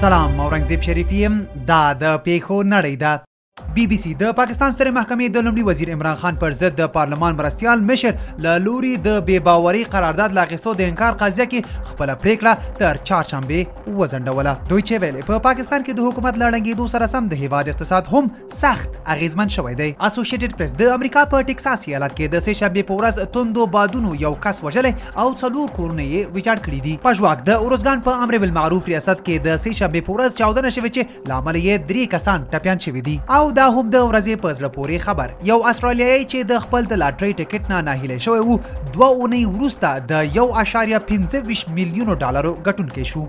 سلام اورنګزیب شریفی يم دا د پیښو نړۍ ده بی بی سی د پاکستان سترې محکمې د لومړي وزیر عمران خان پر ضد د پارلمان مرستیال مشر له لوري د بې باوري قرارداد له اخیستو د انکار قضیه کې خپله پریکړه تر چهارشنبې وځنډوله دوی چې ویلې په پاکستان کې د حکومت له ړنګېدو سره سم د هیواد اقتصاد هم سخت اغیزمن شوی دی اسوسییټډ پریس د امریکا په ټکساس ایالت کې د سه شنبه په ورځ توندو بادونو یو کس وژلی او څلور کورونه یې ویجاړ کړي دي پژواک د اورزګان په امر بالمعروف ریاست کې د سه شنبه په ورځ چاودنه شوې چې لامل یې درې کسان ټپیان شوي دي او دا هم د ورځې په زړه پورې خبر یو استرالیایي چې د خپل د لاټرۍ ټکټ نه ناهیلی شوی وو دوه اونۍ وروسته د یو اشاریه پنځه ویشت میلیونو ډالرو ګټونکی شو